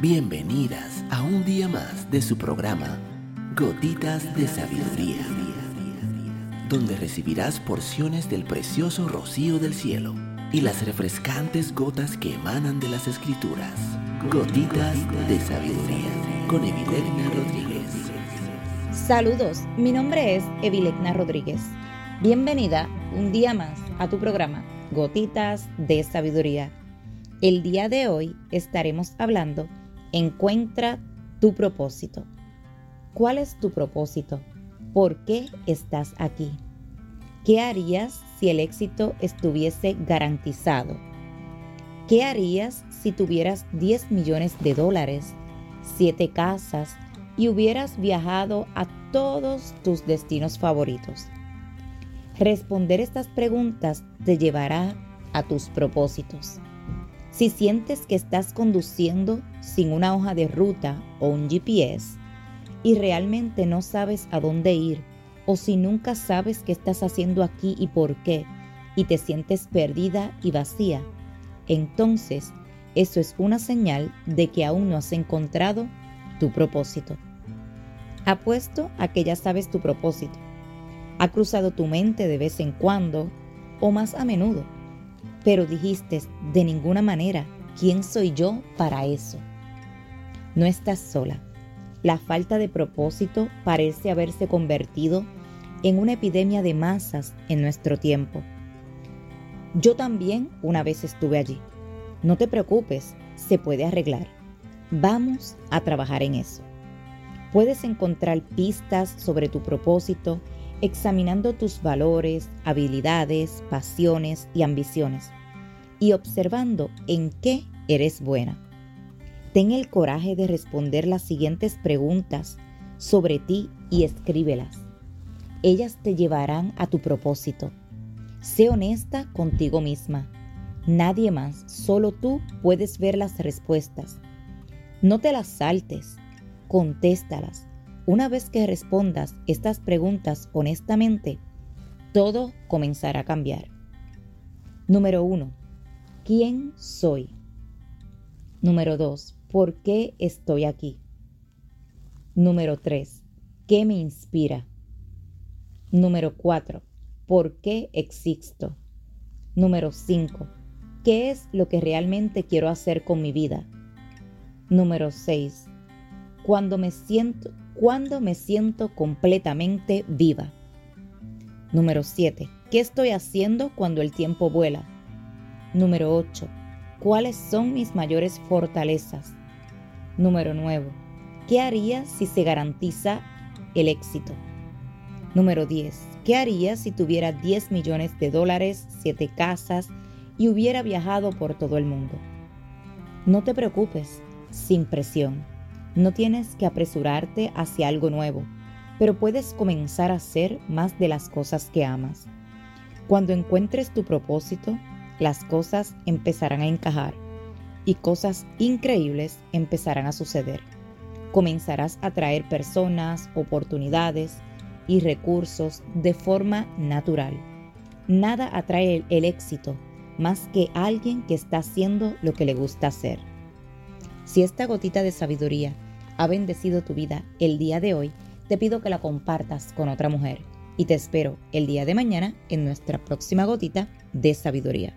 Bienvenidas a un día más de su programa Gotitas de Sabiduría, donde recibirás porciones del precioso rocío del cielo y las refrescantes gotas que emanan de las escrituras. Gotitas de Sabiduría con Evilegna Rodríguez. Saludos, mi nombre es Evilegna Rodríguez. Bienvenida un día más a tu programa Gotitas de Sabiduría. El día de hoy estaremos hablando Encuentra tu propósito. ¿Cuál es tu propósito? ¿Por qué estás aquí? ¿Qué harías si el éxito estuviese garantizado? ¿Qué harías si tuvieras 10 millones de dólares, 7 casas y hubieras viajado a todos tus destinos favoritos? Responder estas preguntas te llevará a tus propósitos. Si sientes que estás conduciendo sin una hoja de ruta o un GPS y realmente no sabes a dónde ir, o si nunca sabes qué estás haciendo aquí y por qué, y te sientes perdida y vacía, entonces eso es una señal de que aún no has encontrado tu propósito. Apuesto a que ya sabes tu propósito. Ha cruzado tu mente de vez en cuando o más a menudo pero dijiste, de ninguna manera, ¿quién soy yo para eso? No estás sola. La falta de propósito parece haberse convertido en una epidemia de masas en nuestro tiempo. Yo también una vez estuve allí. No te preocupes, se puede arreglar. Vamos a trabajar en eso. Puedes encontrar pistas sobre tu propósito examinando tus valores, habilidades, pasiones y ambiciones y observando en qué eres buena. Ten el coraje de responder las siguientes preguntas sobre ti y escríbelas. Ellas te llevarán a tu propósito. Sé honesta contigo misma. Nadie más, solo tú puedes ver las respuestas. No te las saltes, contéstalas una vez que respondas estas preguntas honestamente, todo comenzará a cambiar. Número 1. ¿Quién soy? Número 2. ¿Por qué estoy aquí? Número 3. ¿Qué me inspira? Número 4. ¿Por qué existo? Número 5. ¿Qué es lo que realmente quiero hacer con mi vida? Número 6. Cuando me siento cuando me siento completamente viva. Número 7. ¿Qué estoy haciendo cuando el tiempo vuela? Número 8. ¿Cuáles son mis mayores fortalezas? Número 9. ¿Qué haría si se garantiza el éxito? Número 10. ¿Qué haría si tuviera 10 millones de dólares, 7 casas y hubiera viajado por todo el mundo? No te preocupes, sin presión. No tienes que apresurarte hacia algo nuevo, pero puedes comenzar a hacer más de las cosas que amas. Cuando encuentres tu propósito, las cosas empezarán a encajar y cosas increíbles empezarán a suceder. Comenzarás a traer personas, oportunidades y recursos de forma natural. Nada atrae el éxito más que alguien que está haciendo lo que le gusta hacer. Si esta gotita de sabiduría ha bendecido tu vida el día de hoy, te pido que la compartas con otra mujer y te espero el día de mañana en nuestra próxima gotita de sabiduría.